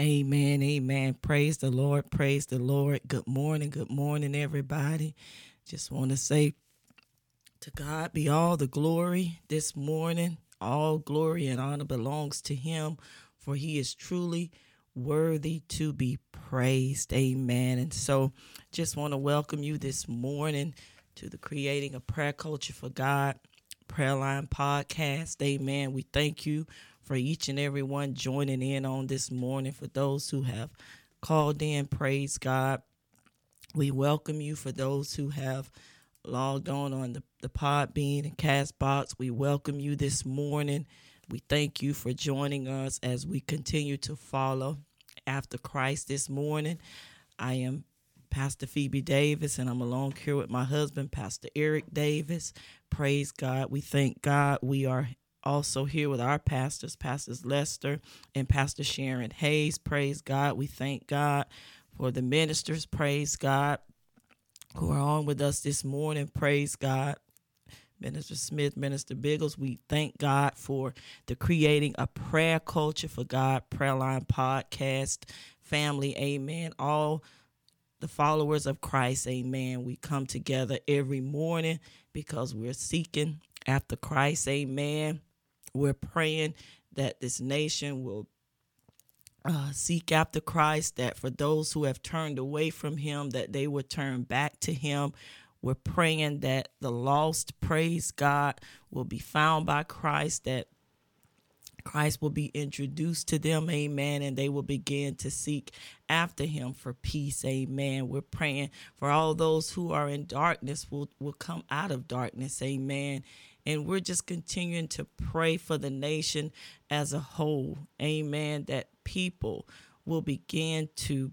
Amen. Amen. Praise the Lord. Praise the Lord. Good morning. Good morning, everybody. Just want to say to God be all the glory this morning. All glory and honor belongs to Him, for He is truly worthy to be praised. Amen. And so just want to welcome you this morning to the Creating a Prayer Culture for God Prayer Line podcast. Amen. We thank you for each and every one joining in on this morning. For those who have called in, praise God. We welcome you. For those who have logged on on the, the Podbean and Castbox, we welcome you this morning. We thank you for joining us as we continue to follow after Christ this morning. I am Pastor Phoebe Davis, and I'm along here with my husband, Pastor Eric Davis. Praise God. We thank God. We are also here with our pastors, Pastors Lester and Pastor Sharon Hayes. Praise God. We thank God for the ministers. Praise God. Who are on with us this morning. Praise God. Minister Smith, Minister Biggles, we thank God for the creating a prayer culture for God, prayer line podcast family. Amen. All the followers of Christ, amen. We come together every morning because we're seeking after Christ, amen. We're praying that this nation will uh, seek after Christ, that for those who have turned away from Him, that they would turn back to Him. We're praying that the lost, praise God, will be found by Christ, that Christ will be introduced to them, amen, and they will begin to seek after him for peace, amen. We're praying for all those who are in darkness will, will come out of darkness, amen. And we're just continuing to pray for the nation as a whole, amen, that people will begin to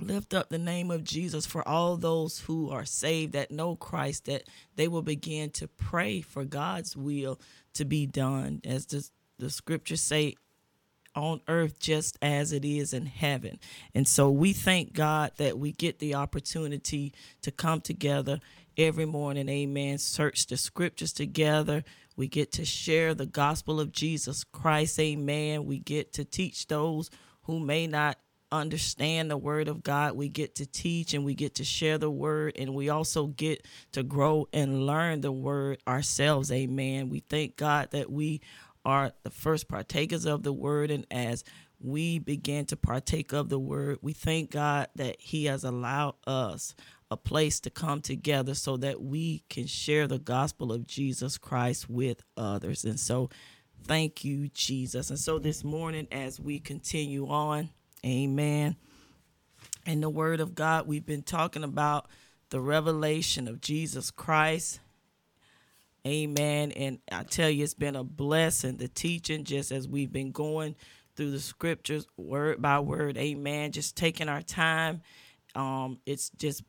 lift up the name of Jesus for all those who are saved that know Christ, that they will begin to pray for God's will to be done. As the the scriptures say on earth just as it is in heaven. And so we thank God that we get the opportunity to come together every morning, amen, search the scriptures together. We get to share the gospel of Jesus Christ, amen. We get to teach those who may not understand the word of God. We get to teach and we get to share the word, and we also get to grow and learn the word ourselves, amen. We thank God that we are the first partakers of the word. And as we begin to partake of the word, we thank God that He has allowed us a place to come together so that we can share the gospel of Jesus Christ with others. And so, thank you, Jesus. And so, this morning, as we continue on, amen. In the Word of God, we've been talking about the revelation of Jesus Christ Amen. And I tell you, it's been a blessing, the teaching, just as we've been going through the scriptures word by word. Amen. Just taking our time. Um, it's just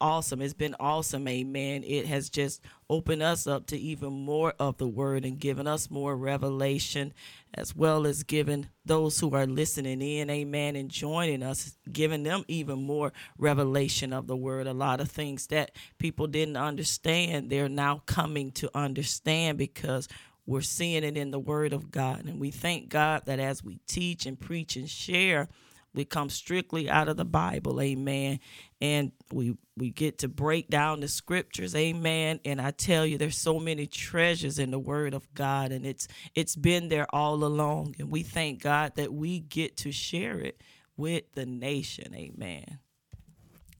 awesome. It's been awesome. Amen. It has just opened us up to even more of the word and given us more revelation, as well as giving those who are listening in, amen, and joining us, giving them even more revelation of the word. A lot of things that people didn't understand, they're now coming to understand because we're seeing it in the word of God. And we thank God that as we teach and preach and share, we come strictly out of the Bible, amen. And we we get to break down the scriptures, amen. And I tell you, there's so many treasures in the Word of God, and it's it's been there all along. And we thank God that we get to share it with the nation, amen.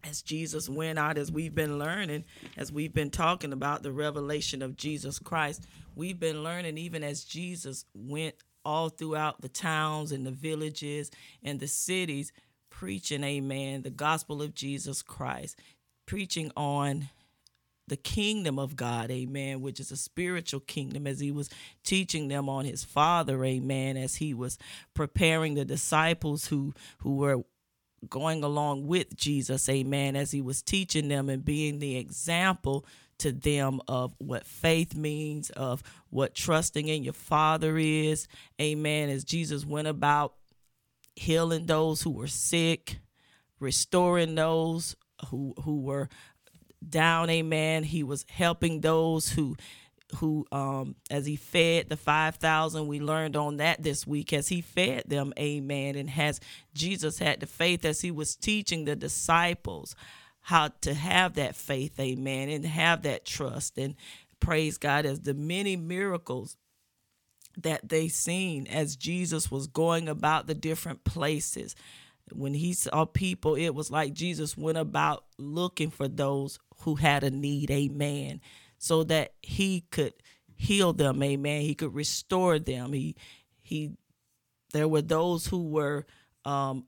As Jesus went out, as we've been learning, as we've been talking about the revelation of Jesus Christ, we've been learning even as Jesus went all throughout the towns and the villages and the cities, preaching, amen, the gospel of Jesus Christ, preaching on the kingdom of God, amen, which is a spiritual kingdom, as he was teaching them on his father, amen, as he was preparing the disciples who who were going along with Jesus, amen, as he was teaching them and being the example to them of what faith means, of what trusting in your Father is. Amen. As Jesus went about healing those who were sick, restoring those who who were down, amen. He was helping those who who um as he fed the 5000 we learned on that this week as he fed them amen and has jesus had the faith as he was teaching the disciples how to have that faith amen and have that trust and praise god as the many miracles that they seen as jesus was going about the different places. When he saw people it was like jesus went about looking for those who had a need amen so that he could heal them amen. He could restore them. He he there were those who were um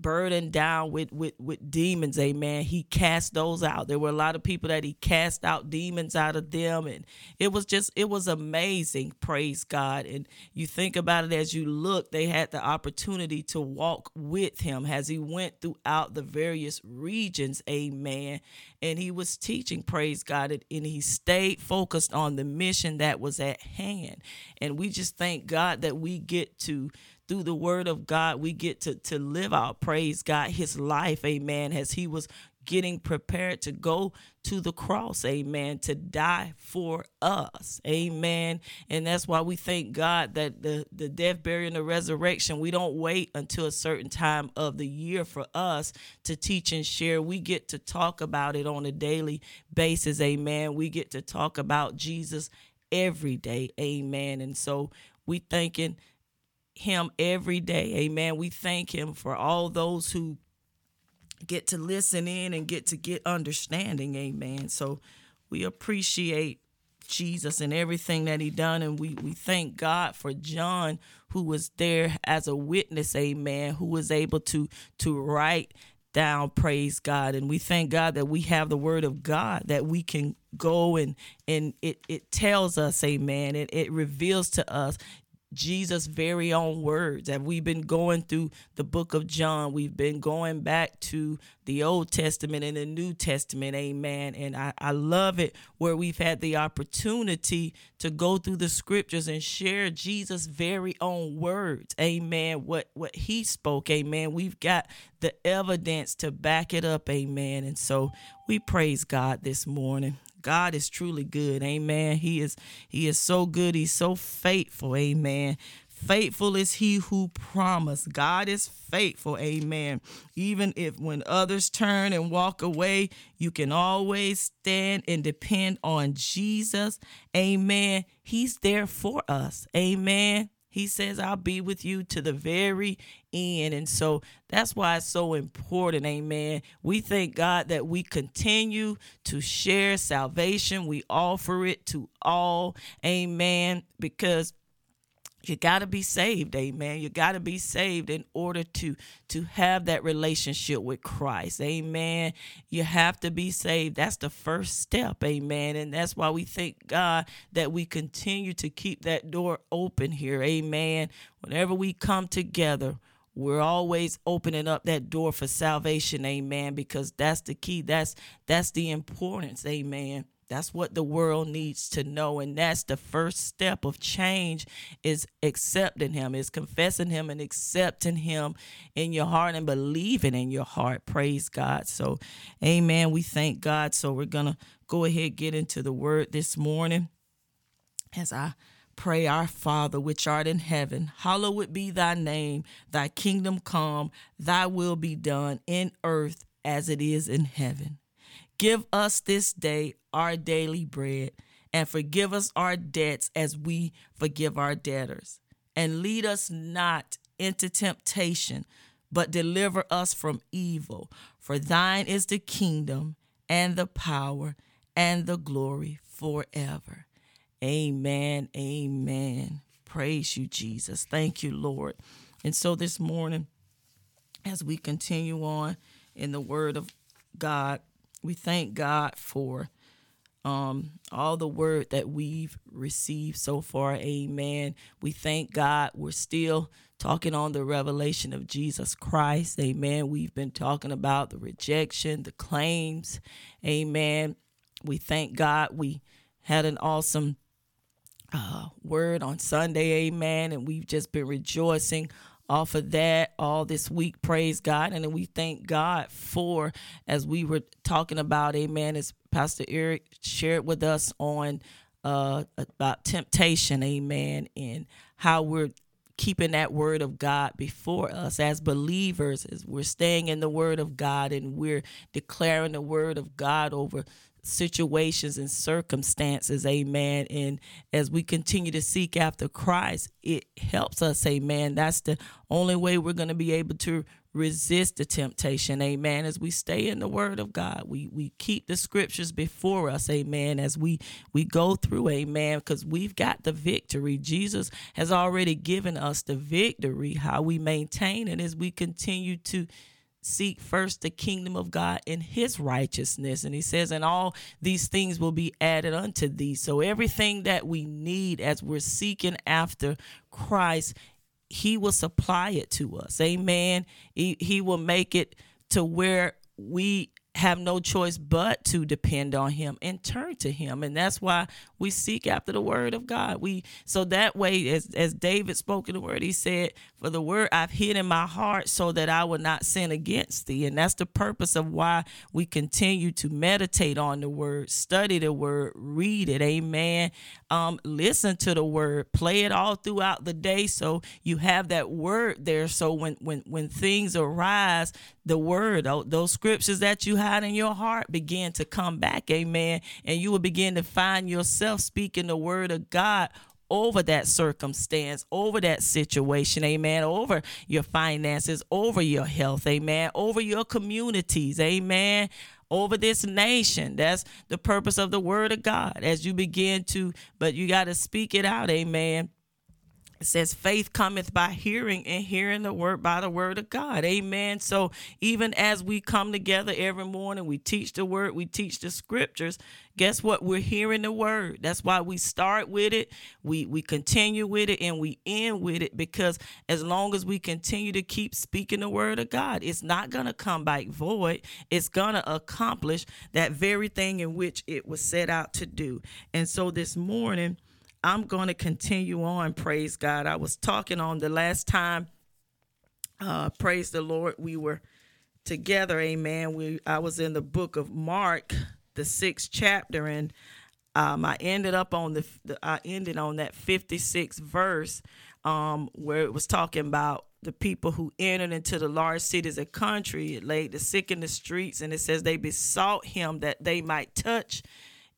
burdened down with, with with demons amen. He cast those out. There were a lot of people that he cast out demons out of them and it was just it was amazing praise god. And you think about it as you look they had the opportunity to walk with him as he went throughout the various regions amen. And he was teaching praise god and he stayed focused on the mission that was at hand. And we just thank god that we get to through the word of God, we get to, to live out, praise God, his life, amen, as he was getting prepared to go to the cross, amen, to die for us, amen. And that's why we thank God that the, the death, burial, and the resurrection, we don't wait until a certain time of the year for us to teach and share. We get to talk about it on a daily basis, amen. We get to talk about Jesus every day, amen. And so we thanking him every day. Amen. We thank him for all those who get to listen in and get to get understanding. Amen. So we appreciate Jesus and everything that he done and we we thank God for John who was there as a witness amen who was able to to write down praise God and we thank God that we have the word of God that we can go and and it it tells us amen it, it reveals to us Jesus' very own words. Have we been going through the book of John? We've been going back to the Old Testament and the New Testament. Amen. And I, I love it where we've had the opportunity to go through the scriptures and share Jesus' very own words. Amen. What what he spoke. Amen. We've got the evidence to back it up. Amen. And so we praise God this morning. God is truly good. Amen. He is he is so good. He's so faithful. Amen. Faithful is he who promised. God is faithful. Amen. Even if when others turn and walk away, you can always stand and depend on Jesus. Amen. He's there for us. Amen. He says, I'll be with you to the very end. And so that's why it's so important. Amen. We thank God that we continue to share salvation. We offer it to all. Amen. Because you got to be saved amen. You got to be saved in order to to have that relationship with christ amen. You have to be saved. That's the first step amen. And that's why we thank god that we continue to keep that door open here amen. Whenever we come together we're always opening up that door for salvation amen because that's the key. That's that's the importance amen that's what the world needs to know. And that's the first step of change is accepting him, is confessing him and accepting him in your heart and believing in your heart. Praise God. So, amen. We thank God. So we're going to go ahead get into the word this morning as I pray our Father which art in heaven, hallowed be thy name, thy kingdom come, thy will be done in earth as it is in heaven. Give us this day our daily bread, and forgive us our debts as we forgive our debtors. And lead us not into temptation, but deliver us from evil. For thine is the kingdom, and the power, and the glory forever. Amen. Amen. Praise you, Jesus. Thank you, Lord. And so this morning, as we continue on in the word of God, we thank God for um, all the word that we've received so far. Amen. We thank God. We're still talking on the revelation of Jesus Christ. Amen. We've been talking about the rejection, the claims. Amen. We thank God. We had an awesome uh, word on Sunday. Amen. And we've just been rejoicing off of that all this week. Praise God. And then we thank God for, as we were talking about, amen, as Pastor Eric shared with us on uh, about temptation, amen, and how we're keeping that word of God before us as believers, as we're staying in the word of God and we're declaring the word of God over situations and circumstances, amen. And as we continue to seek after Christ, it helps us, amen. That's the only way we're going to be able to resist the temptation, amen. As we stay in the word of God, we we keep the scriptures before us, amen, as we we go through, amen, because we've got the victory. Jesus has already given us the victory. How we maintain it as we continue to seek first the kingdom of God and his righteousness. And he says, and all these things will be added unto thee. So everything that we need as we're seeking after Christ, he will supply it to us. Amen. He, he will make it to where we have no choice but to depend on him and turn to him. And that's why we seek after the word of god. We so that way as as david spoke in the word he said for the word i've hid in my heart so that i will not sin against thee. And that's the purpose of why we continue to meditate on the word study the word read it. Amen. Um, listen to the word play it all throughout the day so you have that word there. So when when when things arise the word those scriptures that you have in your heart begin to come back amen and you will begin to find yourself speaking the word of god over that circumstance, over that situation, amen, over your finances, over your health, amen, over your communities, amen, over this nation. That's the purpose of the word of God as you begin to, but you got to speak it out, amen. It says faith cometh by hearing and hearing the word by the word of God. Amen. So even as we come together every morning, we teach the word, we teach the scriptures. Guess what? We're hearing the word. That's why we start with it, we we continue with it, and we end with it because as long as we continue to keep speaking the word of God, it's not gonna come back void. It's gonna accomplish that very thing in which it was set out to do. And so this morning I'm going to continue on. Praise God. I was talking on the last time. Uh, praise the Lord. We were together. Amen. We I was in the book of Mark, the sixth chapter, and um, I ended up on the, the I ended on that 56th verse um, where it was talking about the people who entered into the large cities of country. It laid the sick in the streets, and it says they besought him that they might touch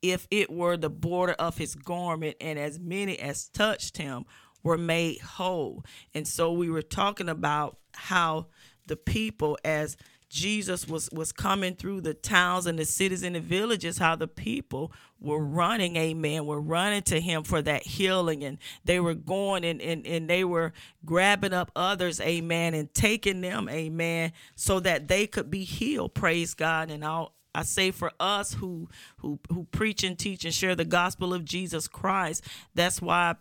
if it were the border of his garment, and as many as touched him were made whole. And so we were talking about how the people, as Jesus was was coming through the towns and the cities and the villages, how the people were running, amen, were running to him for that healing. And they were going and, and, and they were grabbing up others, amen, and taking them, amen, so that they could be healed. Praise God. And I'll I say for us who who who preach and teach and share the gospel of Jesus Christ, that's why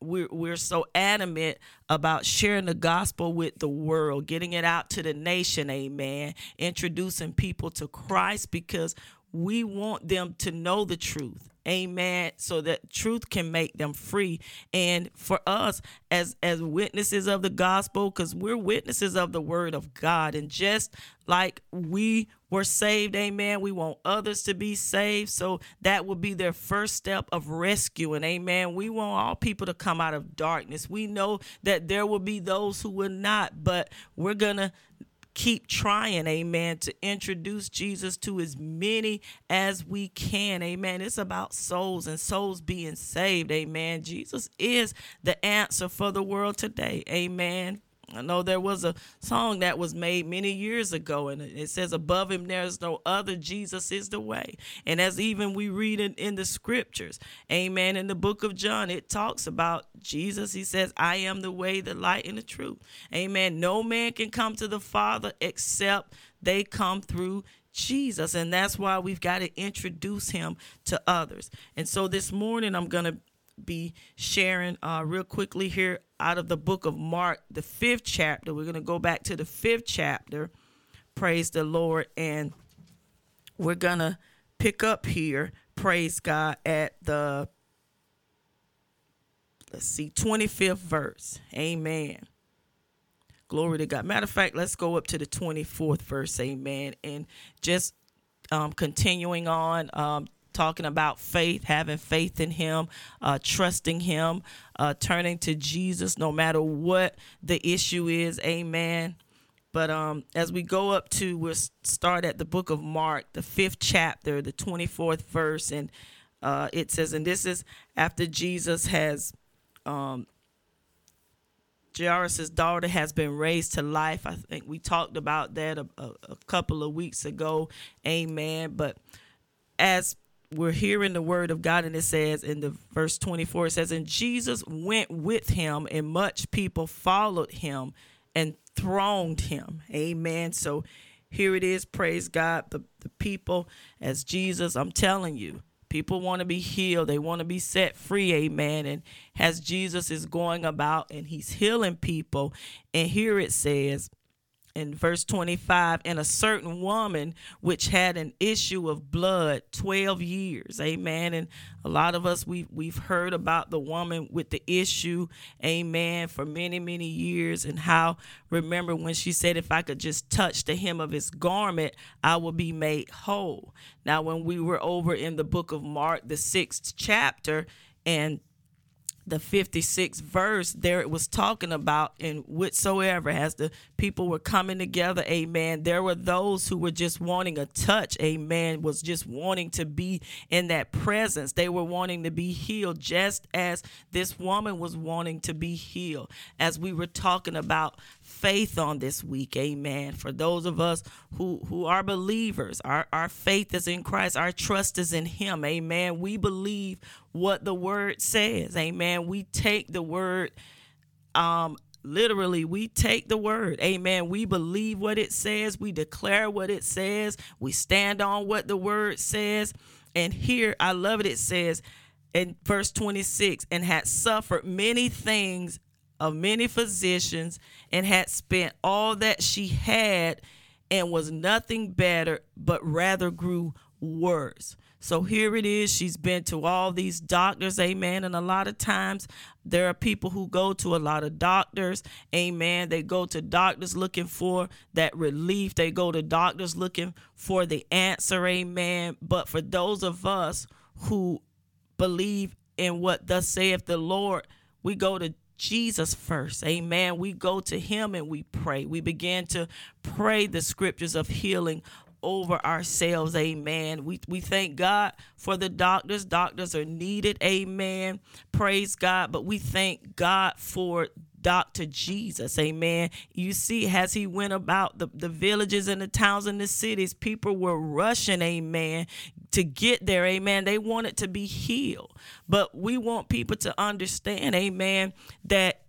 we're we're so adamant about sharing the gospel with the world, getting it out to the nation, amen, introducing people to Christ because we want them to know the truth amen so that truth can make them free. And for us as as witnesses of the gospel because we're witnesses of the word of god and just like we were saved amen we want others to be saved so that will be their first step of rescuing amen we want all people to come out of darkness we know that there will be those who will not but we're gonna keep trying, amen, to introduce Jesus to as many as we can, amen. It's about souls and souls being saved, amen. Jesus is the answer for the world today, amen. I know there was a song that was made many years ago, and it says, Above him there is no other, Jesus is the way. And as even we read it in the scriptures, amen, in the book of John, it talks about Jesus. He says, I am the way, the light, and the truth. Amen. No man can come to the Father except they come through Jesus. And that's why we've got to introduce him to others. And so this morning, I'm going to be sharing uh, real quickly here out of the book of Mark, the fifth chapter. We're going to go back to the fifth chapter. Praise the Lord. And we're going to pick up here, praise God, at the, let's see, 25th verse. Amen. Glory to God. Matter of fact, let's go up to the 24th verse. Amen. And just um, continuing on, um, talking about faith, having faith in Him, uh, trusting Him, uh, turning to Jesus no matter what the issue is. Amen. But um, as we go up to, we'll start at the book of Mark, the fifth chapter, the 24th verse. And uh, it says, and this is after Jesus has, um, Jairus' daughter has been raised to life. I think we talked about that a, a, a couple of weeks ago. Amen. But as we're hearing the word of God, and it says in the verse 24, it says, And Jesus went with him, and much people followed him and thronged him. Amen. So here it is. Praise God. The, the people, as Jesus, I'm telling you, people want to be healed. They want to be set free. Amen. And as Jesus is going about and he's healing people, and here it says, in verse 25 and a certain woman which had an issue of blood 12 years. Amen. And a lot of us we we've heard about the woman with the issue amen for many many years. And how remember when she said if i could just touch the hem of his garment i will be made whole. Now when we were over in the book of mark the sixth chapter and the 56th verse there it was talking about and whatsoever as the people were coming together amen there were those who were just wanting a touch amen was just wanting to be in that presence. They were wanting to be healed just as this woman was wanting to be healed. As we were talking about faith on this week amen. For those of us who who are believers our our faith is in Christ our trust is in him amen. We believe what the word says amen. We take the word um literally we take the word amen. We believe what it says we declare what it says we stand on what the word says. And here i love it it says in verse 26 and had suffered many things of many physicians and had spent all that she had and was nothing better, but rather grew worse. So here it is. She's been to all these doctors, amen. And a lot of times there are people who go to a lot of doctors, amen. They go to doctors looking for that relief, they go to doctors looking for the answer, amen. But for those of us who believe in what thus saith the Lord, we go to Jesus first. Amen. We go to him and we pray. We begin to pray the scriptures of healing over ourselves. Amen. We we thank God for the doctors. Doctors are needed. Amen. Praise God. But we thank God for Dr. Jesus. Amen. You see, as he went about the, the villages and the towns and the cities, people were rushing, amen, to get there. Amen. They wanted to be healed. But we want people to understand, amen, that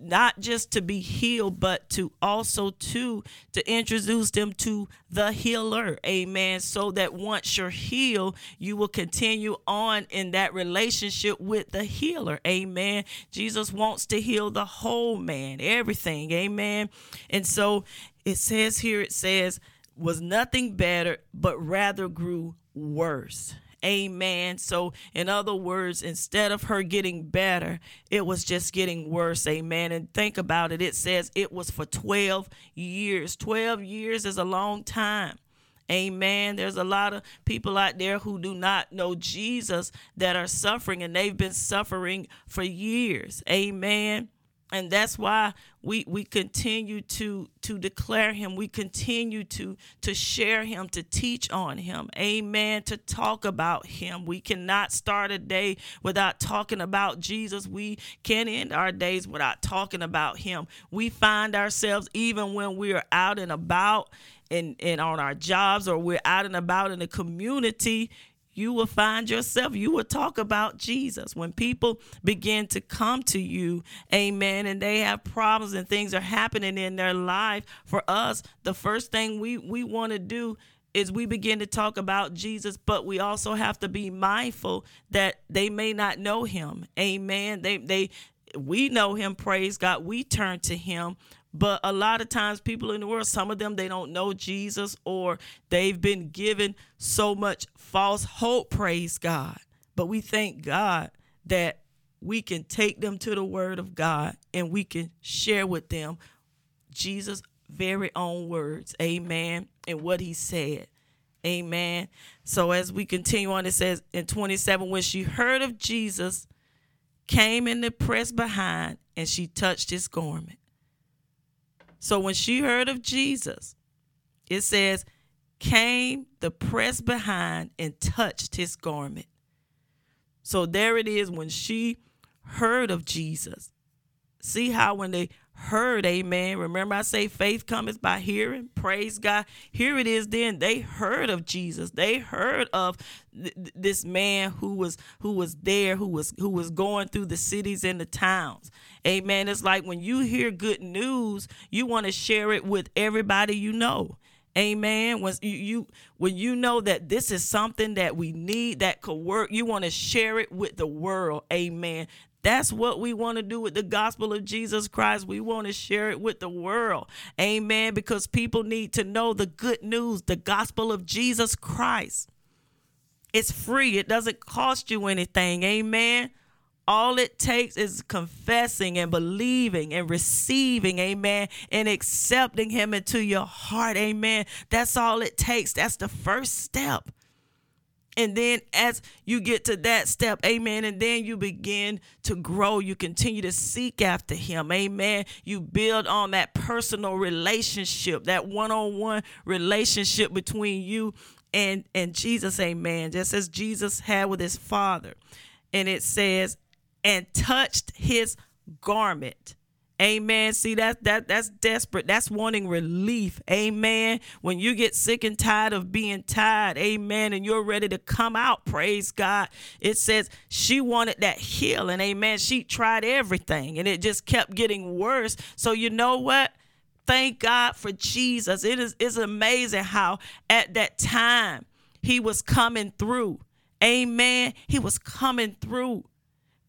not just to be healed but to also to to introduce them to the healer amen so that once you're healed you will continue on in that relationship with the healer amen jesus wants to heal the whole man everything amen and so it says here it says was nothing better but rather grew worse Amen. So, in other words, instead of her getting better, it was just getting worse. Amen. And think about it. It says it was for 12 years. 12 years is a long time. Amen. There's a lot of people out there who do not know Jesus that are suffering, and they've been suffering for years. Amen and that's why we we continue to to declare him. We continue to to share him to teach on him. Amen. To talk about him. We cannot start a day without talking about jesus. We can't end our days without talking about him. We find ourselves even when we're out and about and, and on our jobs or we're out and about in the community you will find yourself, you will talk about Jesus. When people begin to come to you, amen, and they have problems and things are happening in their life, for us, the first thing we, we want to do is we begin to talk about Jesus, but we also have to be mindful that they may not know him. Amen. They they we know him, praise God. We turn to him, but a lot of times, people in the world, some of them, they don't know Jesus or they've been given so much false hope, praise God. But we thank God that we can take them to the Word of God and we can share with them Jesus' very own words. Amen. And what he said. Amen. So as we continue on, it says in 27, when she heard of Jesus, came in the press behind, and she touched his garment. So when she heard of Jesus, it says, came the press behind and touched his garment. So there it is when she heard of Jesus. See how when they heard, amen. Remember, I say faith cometh by hearing. Praise God. Here it is. Then they heard of Jesus. They heard of th- this man who was who was there, who was who was going through the cities and the towns. Amen. It's like when you hear good news, you want to share it with everybody you know. Amen. When you, you when you know that this is something that we need that could work, you want to share it with the world. Amen. That's what we want to do with the gospel of Jesus Christ. We want to share it with the world. Amen. Because people need to know the good news, the gospel of Jesus Christ. It's free, it doesn't cost you anything. Amen. All it takes is confessing and believing and receiving, amen, and accepting Him into your heart, amen. That's all it takes. That's the first step. And then as you get to that step, amen, and then you begin to grow, you continue to seek after him, amen. You build on that personal relationship, that one-on-one relationship between you and and Jesus, amen. Just as Jesus had with his father. And it says, and touched his garment. Amen. See that that that's desperate. That's wanting relief. Amen. When you get sick and tired of being tired, amen, and you're ready to come out, praise God. It says she wanted that healing. Amen. She tried everything and it just kept getting worse. So you know what? Thank God for Jesus. It is it's amazing how at that time he was coming through. Amen. He was coming through.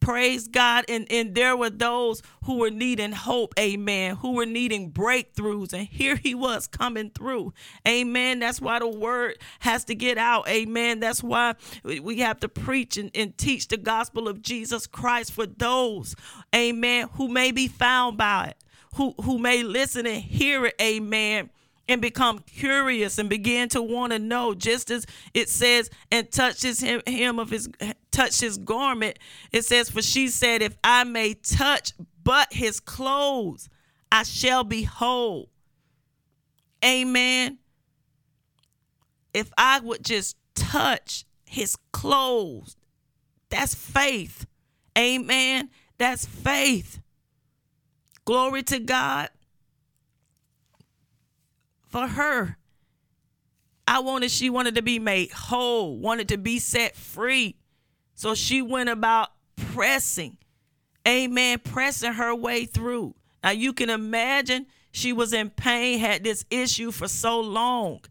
Praise God. And, and there were those who were needing hope, amen, who were needing breakthroughs. And here he was coming through. Amen. That's why the word has to get out. Amen. That's why we have to preach and, and teach the gospel of Jesus Christ for those, amen, who may be found by it, who, who may listen and hear it, amen and become curious and begin to want to know just as it says and touches him, him of his touch his garment. It says for she said if i may touch but his clothes i shall be whole. Amen. If i would just touch his clothes that's faith. Amen. That's faith. Glory to god for her. I wanted, she wanted to be made whole, wanted to be set free. So she went about pressing, amen, pressing her way through. Now you can imagine she was in pain, had this issue for so long,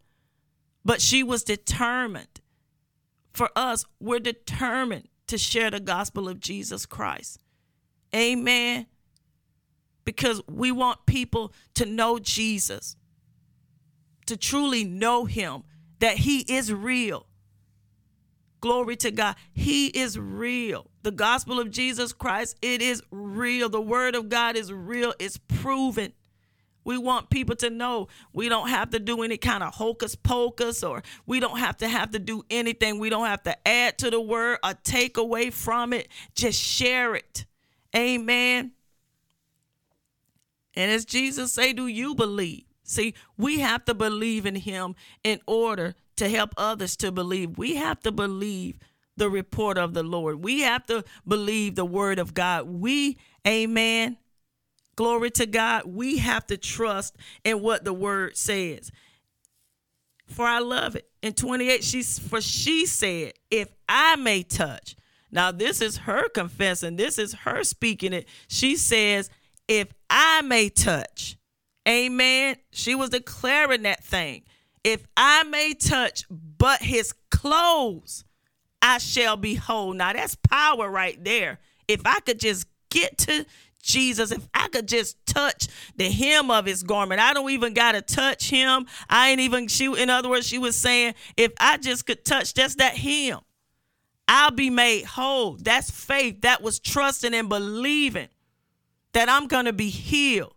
but she was determined. For us, we're determined to share the gospel of Jesus Christ. Amen. Because we want people to know Jesus to truly know him, that he is real. Glory to God. He is real. The gospel of Jesus Christ, it is real. The word of God is real. It's proven. We want people to know we don't have to do any kind of hocus pocus or we don't have to have to do anything. We don't have to add to the word or take away from it. Just share it. Amen. And as Jesus say, do you believe? See, we have to believe in him in order to help others to believe. We have to believe the report of the Lord. We have to believe the word of God. We, amen. Glory to God. We have to trust in what the word says. For I love it. In 28, she's for she said, if I may touch. Now, this is her confessing. This is her speaking it. She says, if I may touch Amen. She was declaring that thing. If I may touch but his clothes, I shall be whole. Now that's power right there. If I could just get to Jesus, if I could just touch the hem of his garment, I don't even got to touch him. I ain't even, she, in other words, she was saying, if I just could touch just that hem, I'll be made whole. That's faith. That was trusting and believing that I'm to be healed.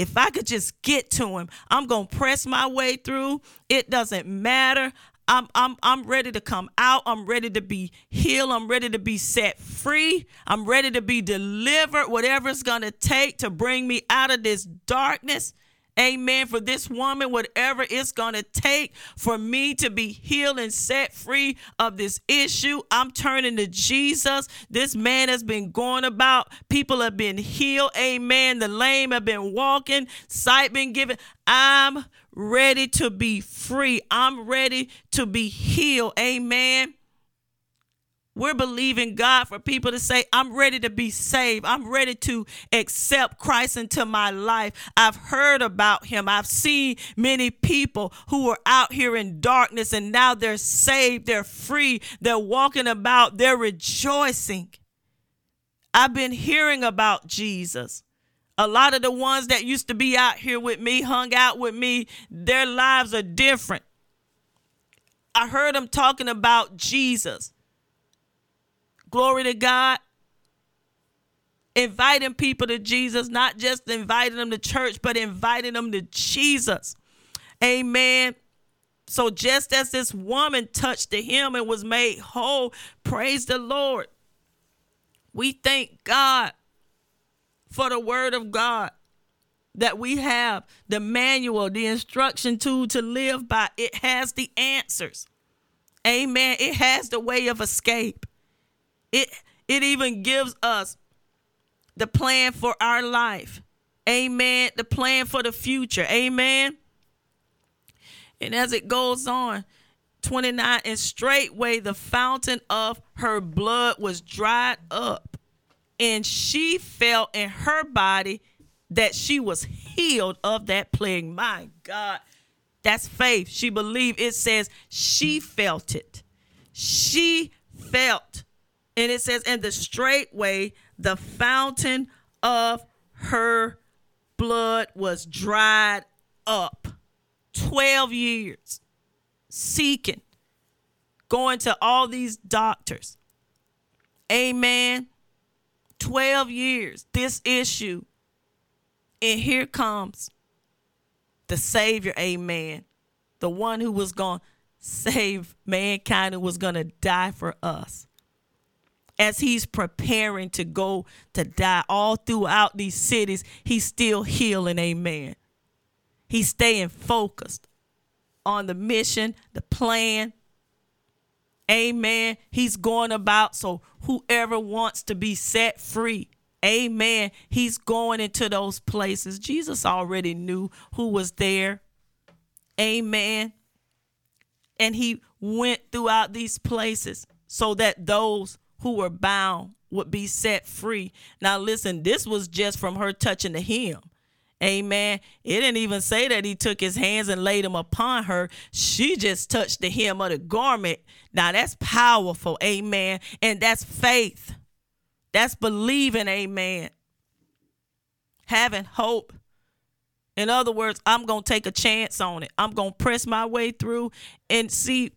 If I could just get to him, I'm going to press my way through. It doesn't matter. I'm I'm I'm ready to come out. I'm ready to be healed. I'm ready to be set free. I'm ready to be delivered. Whatever it's going to take to bring me out of this darkness. Amen. For this woman, whatever it's going to take for me to be healed and set free of this issue, I'm turning to Jesus. This man has been going about. People have been healed. Amen. The lame have been walking, sight been given. I'm ready to be free. I'm ready to be healed. Amen. We're believing God for people to say, I'm ready to be saved. I'm ready to accept Christ into my life. I've heard about him. I've seen many people who were out here in darkness and now they're saved. They're free. They're walking about. They're rejoicing. I've been hearing about Jesus. A lot of the ones that used to be out here with me, hung out with me, their lives are different. I heard them talking about Jesus. Glory to God. Inviting people to Jesus, not just inviting them to church, but inviting them to Jesus. Amen. So just as this woman touched the hem and was made whole, praise the Lord. We thank God for the word of God that we have, the manual, the instruction tool to live by. It has the answers. Amen. It has the way of escape. It it even gives us the plan for our life. Amen. The plan for the future. Amen. And as it goes on, 29, and straightway the fountain of her blood was dried up, and she felt in her body that she was healed of that plague. My God, that's faith. She believed. It says she felt it. She felt and it says, and the straightway the fountain of her blood was dried up. 12 years seeking, going to all these doctors. Amen. 12 years, this issue. And here comes the Savior, amen. The one who was going to save mankind, who was going to die for us as he's preparing to go to die all throughout these cities, he's still healing. Amen. He's staying focused on the mission, the plan. Amen. He's going about so whoever wants to be set free. Amen. He's going into those places. Jesus already knew who was there. Amen. And he went throughout these places so that those who were bound would be set free. Now, listen, this was just from her touching the hem. Amen. It didn't even say that he took his hands and laid them upon her. She just touched the hem of the garment. Now, that's powerful. Amen. And that's faith. That's believing. Amen. Having hope. In other words, I'm going to take a chance on it. I'm going to press my way through and see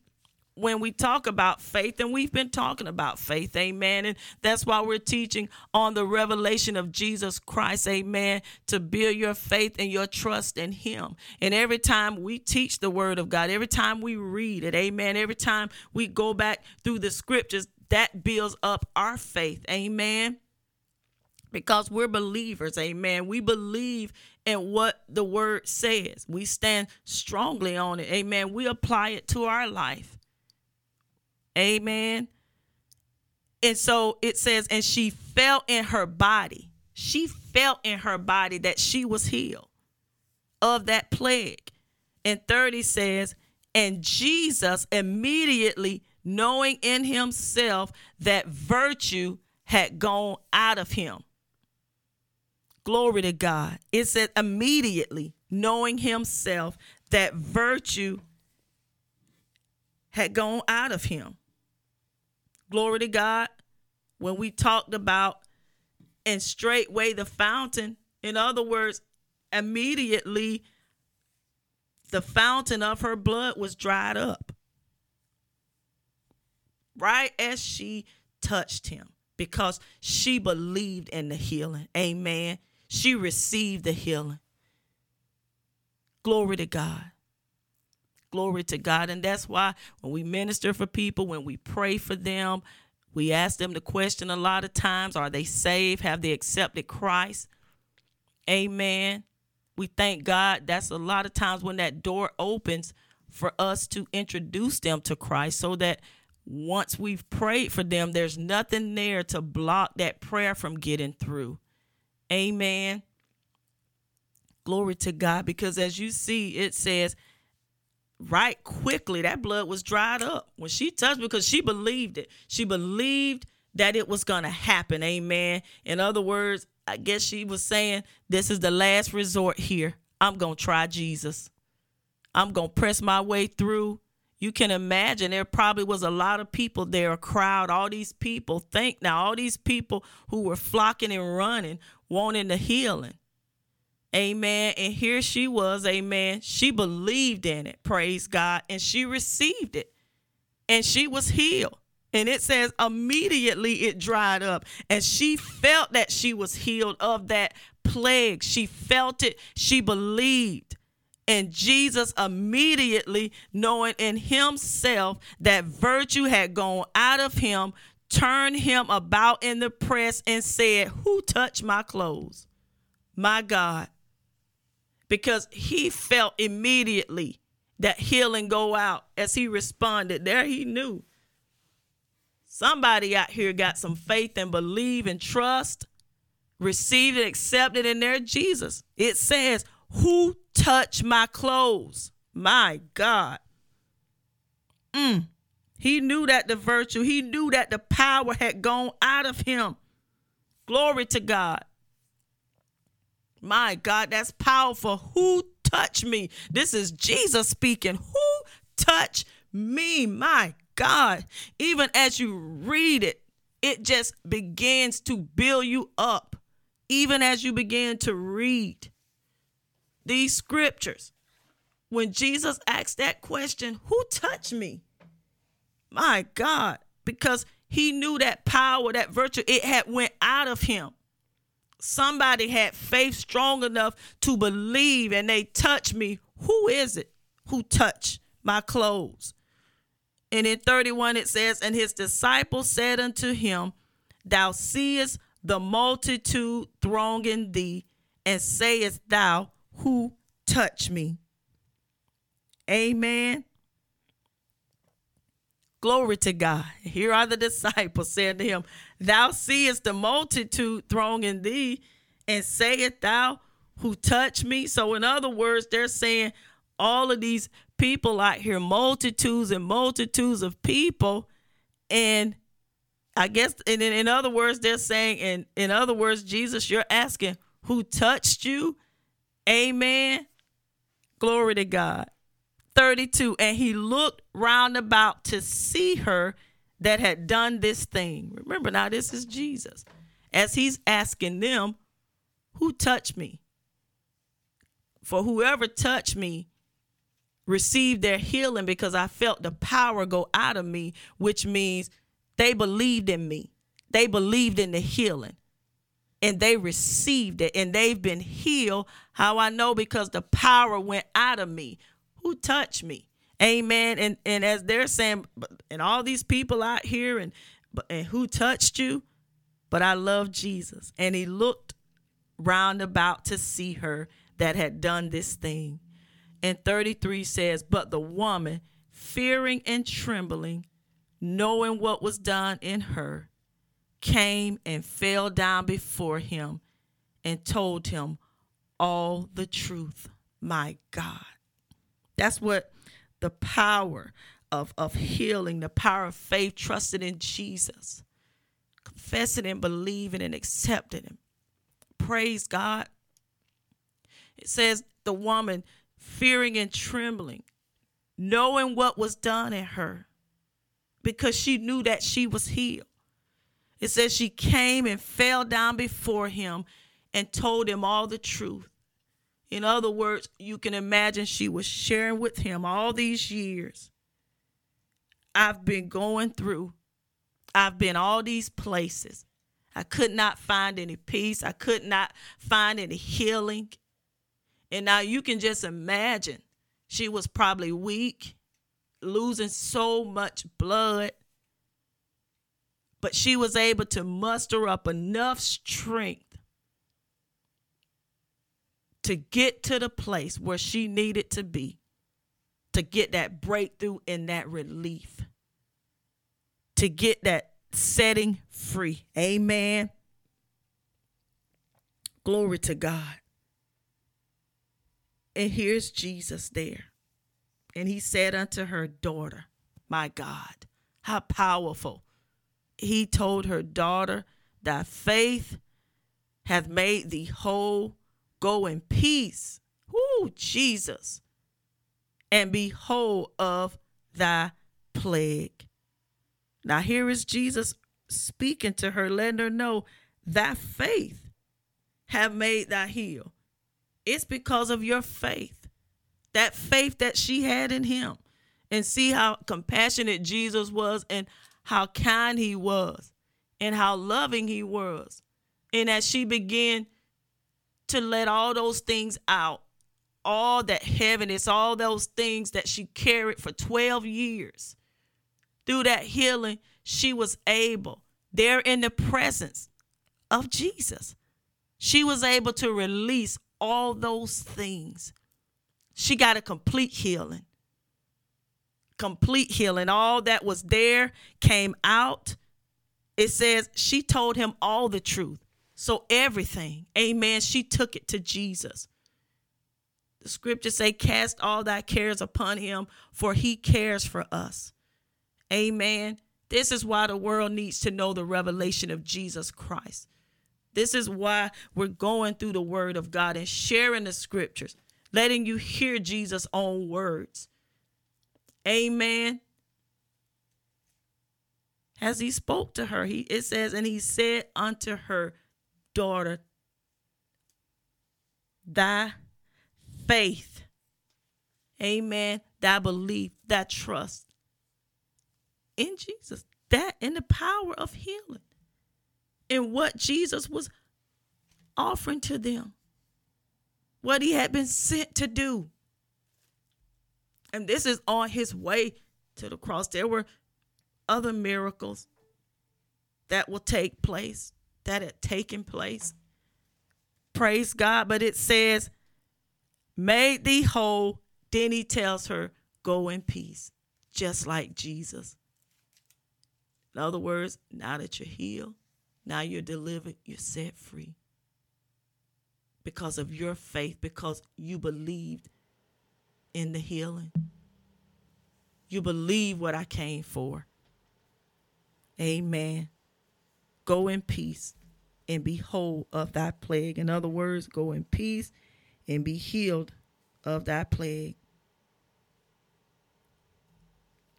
when we talk about faith, and we've been talking about faith, amen. And that's why we're teaching on the revelation of Jesus Christ, amen, to build your faith and your trust in Him. And every time we teach the Word of God, every time we read it, amen, every time we go back through the scriptures, that builds up our faith, amen. Because we're believers, amen. We believe in what the word says. We stand strongly on it, amen. We apply it to our life. Amen. And so it says, and she felt in her body. She felt in her body that she was healed of that plague. And 30 says, and Jesus immediately knowing in himself that virtue had gone out of him. Glory to God. It said immediately knowing himself that virtue had gone out of him. Glory to God. When we talked about and straightway the fountain, in other words, immediately the fountain of her blood was dried up. Right as she touched him, because she believed in the healing. Amen. She received the healing. Glory to God. Glory to God. And that's why when we minister for people, when we pray for them, we ask them the question a lot of times Are they saved? Have they accepted Christ? Amen. We thank God. That's a lot of times when that door opens for us to introduce them to Christ so that once we've prayed for them, there's nothing there to block that prayer from getting through. Amen. Glory to God. Because as you see, it says, right quickly, that blood was dried up when she touched because she believed it. She believed that it was going to happen. Amen. In other words, I guess she was saying, This is the last resort here. I'm going to try Jesus. I'm going to press my way through. You can imagine there probably was a lot of people there, a crowd, all these people. Think now, all these people who were flocking and running, wanting the healing. Amen. And here she was, amen. She believed in it, praise God, and she received it. And she was healed. And it says immediately it dried up. And she felt that she was healed of that plague. She felt it. She believed. And Jesus immediately, knowing in himself that virtue had gone out of him, turned him about in the press and said, Who touched my clothes? My God. Because he felt immediately that healing go out as he responded. There he knew Somebody out here got some faith and believe and trust, received and accepted in their Jesus. It says, Who touched my clothes? My God. Mm. He knew that the virtue, he knew that the power had gone out of him. Glory to God. My God, that's powerful. Who touched me? This is Jesus speaking. Who touched me? My God, even as you read it, it just begins to build you up. Even as you begin to read these scriptures, when Jesus asked that question, Who touched me? My God, because he knew that power, that virtue, it had went out of him. Somebody had faith strong enough to believe and they touched me. Who is it who touched my clothes? And in 31 it says, And his disciples said unto him, Thou seest the multitude thronging thee, and sayest thou, Who touched me? Amen. Glory to God. Here are the disciples saying to him, Thou seest the multitude thronging thee, and sayest thou, Who touched me? So, in other words, they're saying all of these people out here, multitudes and multitudes of people. And I guess, in, in other words, they're saying, and in other words, Jesus, you're asking who touched you? Amen. Glory to God. 32. And he looked round about to see her that had done this thing. Remember, now this is Jesus. As he's asking them, Who touched me? For whoever touched me received their healing because I felt the power go out of me, which means they believed in me. They believed in the healing and they received it and they've been healed. How I know because the power went out of me. Who touched me? Amen. And and as they're saying, and all these people out here and and who touched you? But I love Jesus. And he looked round about to see her that had done this thing and 33 says, But the woman, fearing and trembling, knowing what was done in her, came and fell down before him and told him all the truth. My God. That's what the power of, of healing, the power of faith, trusting in Jesus, confessing and believing and accepting Him. Praise God. It says the woman fearing and trembling, knowing what was done in her, because she knew that she was healed. It says she came and fell down before him and told him all the truth. In other words, you can imagine she was sharing with him all these years. I've been going through, I've been all these places. I could not find any peace. I could not find any healing. And now you can just imagine she was probably weak, losing so much blood. But she was able to muster up enough strength to get to the place where she needed to be to get that breakthrough and that relief, to get that setting free. Amen. Glory to God. And here's Jesus there. And he said unto her, Daughter, my God, how powerful. He told her, Daughter, thy faith hath made thee whole. Go in peace. Whoo, Jesus. And be whole of thy plague. Now, here is Jesus speaking to her, letting her know that faith have made thy heal. It's because of your faith, that faith that she had in him. And see how compassionate Jesus was and how kind he was and how loving he was. And as she began to let all those things out, all that heaviness, all those things that she carried for 12 years, through that healing, she was able, there in the presence of Jesus, she was able to release all those things. She got a complete healing. Complete healing. All that was there came out. It says she told him all the truth. So everything, amen, she took it to Jesus. The scriptures say, Cast all thy cares upon him, for he cares for us. Amen. This is why the world needs to know the revelation of Jesus Christ. This is why we're going through the word of God and sharing the scriptures, letting you hear Jesus' own words. Amen. As he spoke to her, he it says, and he said unto her, daughter, thy faith, amen, thy belief, thy trust. In Jesus, that in the power of healing, in what Jesus was offering to them, what he had been sent to do. And this is on his way to the cross. There were other miracles that will take place, that had taken place. Praise God. But it says, made thee whole. Then he tells her, go in peace, just like Jesus. In other words, now that you're healed, now you're delivered, you're set free. Because of your faith, because you believed in the healing. You believe what I came for. Amen. Go in peace and be whole of thy plague. In other words, go in peace and be healed of thy plague.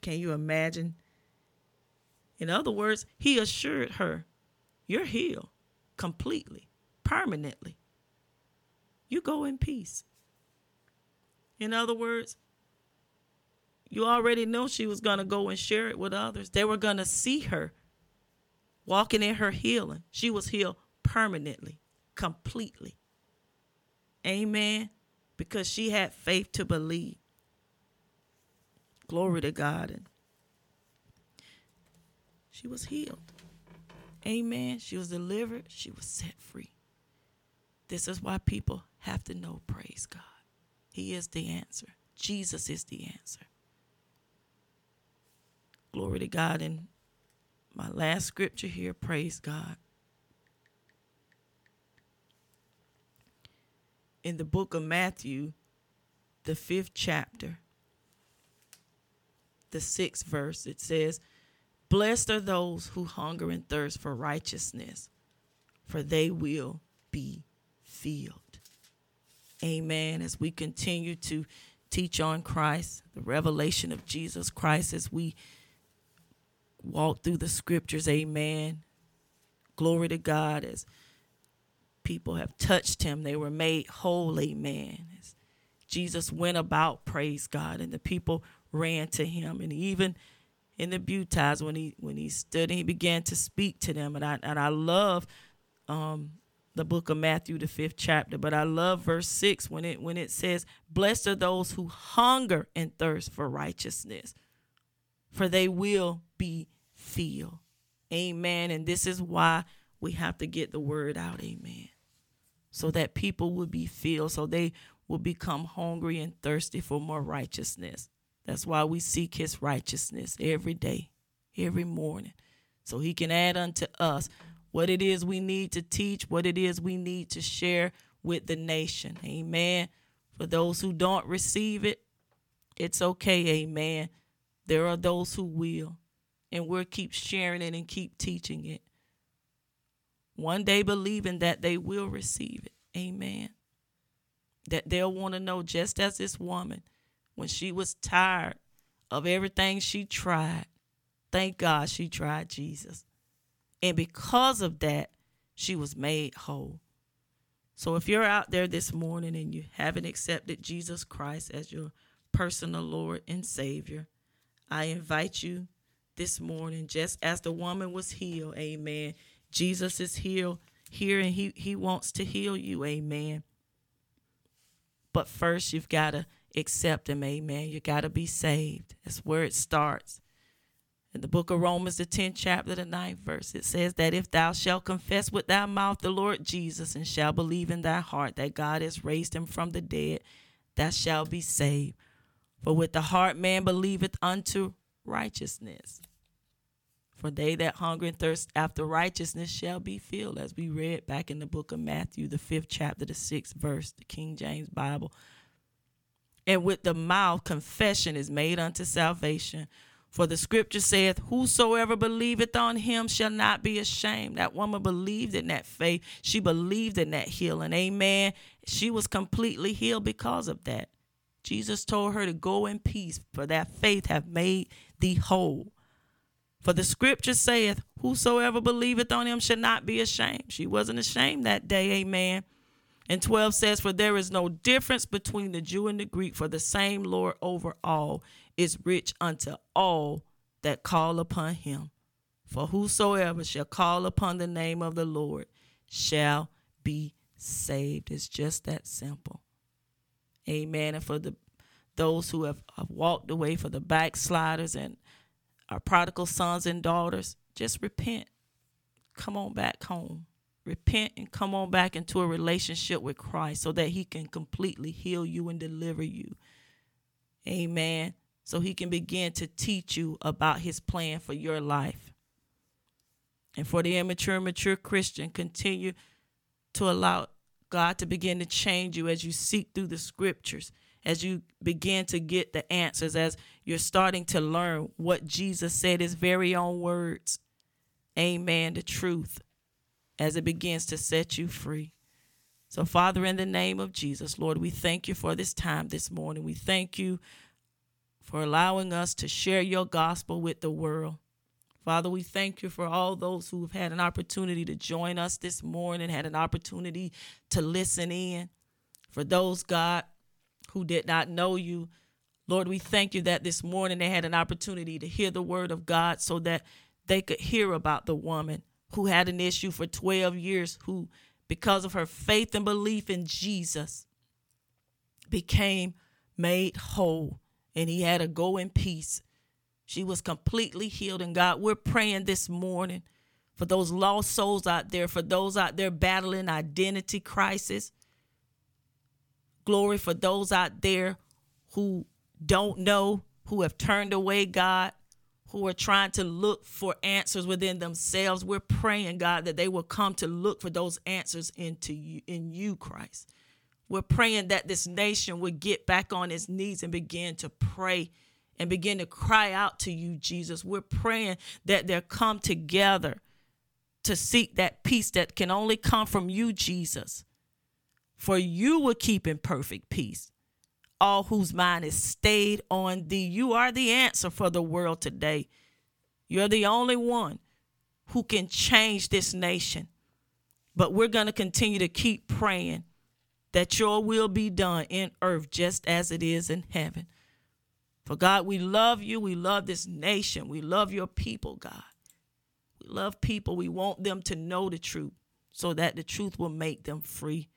Can you imagine in other words, he assured her, You're healed completely, permanently. You go in peace. In other words, you already know she was going to go and share it with others. They were going to see her walking in her healing. She was healed permanently, completely. Amen. Because she had faith to believe. Glory to God. And she was healed. Amen. She was delivered. She was set free. This is why people have to know, praise God. He is the answer. Jesus is the answer. Glory to God. And my last scripture here, praise God. In the book of Matthew, the fifth chapter, the sixth verse, it says, Blessed are those who hunger and thirst for righteousness, for they will be filled. Amen. As we continue to teach on Christ, the revelation of Jesus Christ, as we walk through the scriptures, amen. Glory to God as people have touched him, they were made whole, amen. As Jesus went about, praise God, and the people ran to him, and even in the baptized when he when he stood and he began to speak to them and I and I love um, the book of Matthew, the fifth chapter. But I love verse six when it when it says, Blessed are those who hunger and thirst for righteousness, for they will be filled. Amen. And this is why we have to get the word out. Amen. So that people will be filled, so they will become hungry and thirsty for more righteousness. That's why we seek his righteousness every day, every morning, so he can add unto us what it is we need to teach, what it is we need to share with the nation. Amen. For those who don't receive it, it's okay. Amen. There are those who will, and we'll keep sharing it and keep teaching it. One day believing that they will receive it. Amen. That they'll want to know, just as this woman, when she was tired of everything she tried, thank God she tried Jesus. And because of that, she was made whole. So if you're out there this morning and you haven't accepted Jesus Christ as your personal Lord and Savior, I invite you this morning, just as the woman was healed, amen. Jesus is healed here and he, he wants to heal you, amen. But first, you've got to accept him, amen. You got to be saved. That's where it starts. In the book of Romans, the 10th chapter, the ninth verse, it says that if thou shalt confess with thy mouth the Lord Jesus and shalt believe in thy heart that God has raised him from the dead, thou shalt be saved. For with the heart man believeth unto righteousness. For they that hunger and thirst after righteousness shall be filled, as we read back in the book of Matthew, the fifth chapter, the sixth verse, the King James Bible. And with the mouth confession is made unto salvation. For the scripture saith, Whosoever believeth on him shall not be ashamed. That woman believed in that faith. She believed in that healing. Amen. She was completely healed because of that. Jesus told her to go in peace, for that faith hath made thee whole. For the scripture saith, Whosoever believeth on him shall not be ashamed. She wasn't ashamed that day. Amen. And 12 says, For there is no difference between the Jew and the Greek, for the same Lord over all is rich unto all that call upon him. For whosoever shall call upon the name of the Lord shall be saved. It's just that simple. Amen. And for the those who have, have walked away, for the backsliders and our prodigal sons and daughters, just repent. Come on back home. Repent and come on back into a relationship with Christ so that He can completely heal you and deliver you. Amen so he can begin to teach you about his plan for your life. And for the immature, mature Christian, continue to allow God to begin to change you as you seek through the scriptures, as you begin to get the answers, as you're starting to learn what Jesus said, his very own words. Amen. The truth as it begins to set you free. So, Father, in the name of Jesus, Lord, we thank you for this time this morning. We thank you for allowing us to share your gospel with the world. Father, we thank you for all those who have had an opportunity to join us this morning, had an opportunity to listen in. For those, God, who did not know you, Lord, we thank you that this morning they had an opportunity to hear the word of God so that they could hear about the woman who had an issue for 12 years, who, because of her faith and belief in Jesus, became made whole and he had to go in peace. She was completely healed. And God, we're praying this morning for those lost souls out there, for those out there battling identity crisis. Glory for those out there who don't know, who have turned away, God, who are trying to look for answers within themselves. We're praying, God, that they will come to look for those answers into you, in you, Christ. We're praying that this nation would get back on its knees and begin to pray and begin to cry out to you, Jesus. We're praying that they'll come together to seek that peace that can only come from you, Jesus. For you will keep in perfect peace all whose mind is stayed on thee. You are the answer for the world today. You're the only one who can change this nation. But we're going to continue to keep praying that your will be done in earth just as it is in heaven. For God, we love you. We love this nation. We love your people, God. We love people. We want them to know the truth. so that the truth will make them free.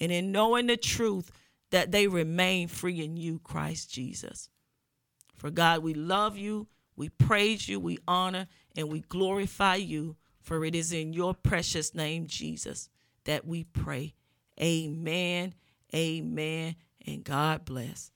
And in knowing the truth, that they remain free in you, Christ Jesus. For God, we love you, we praise you, we honor, and we glorify you. For it is in your precious name, Jesus, that we pray. Amen, amen, and God bless.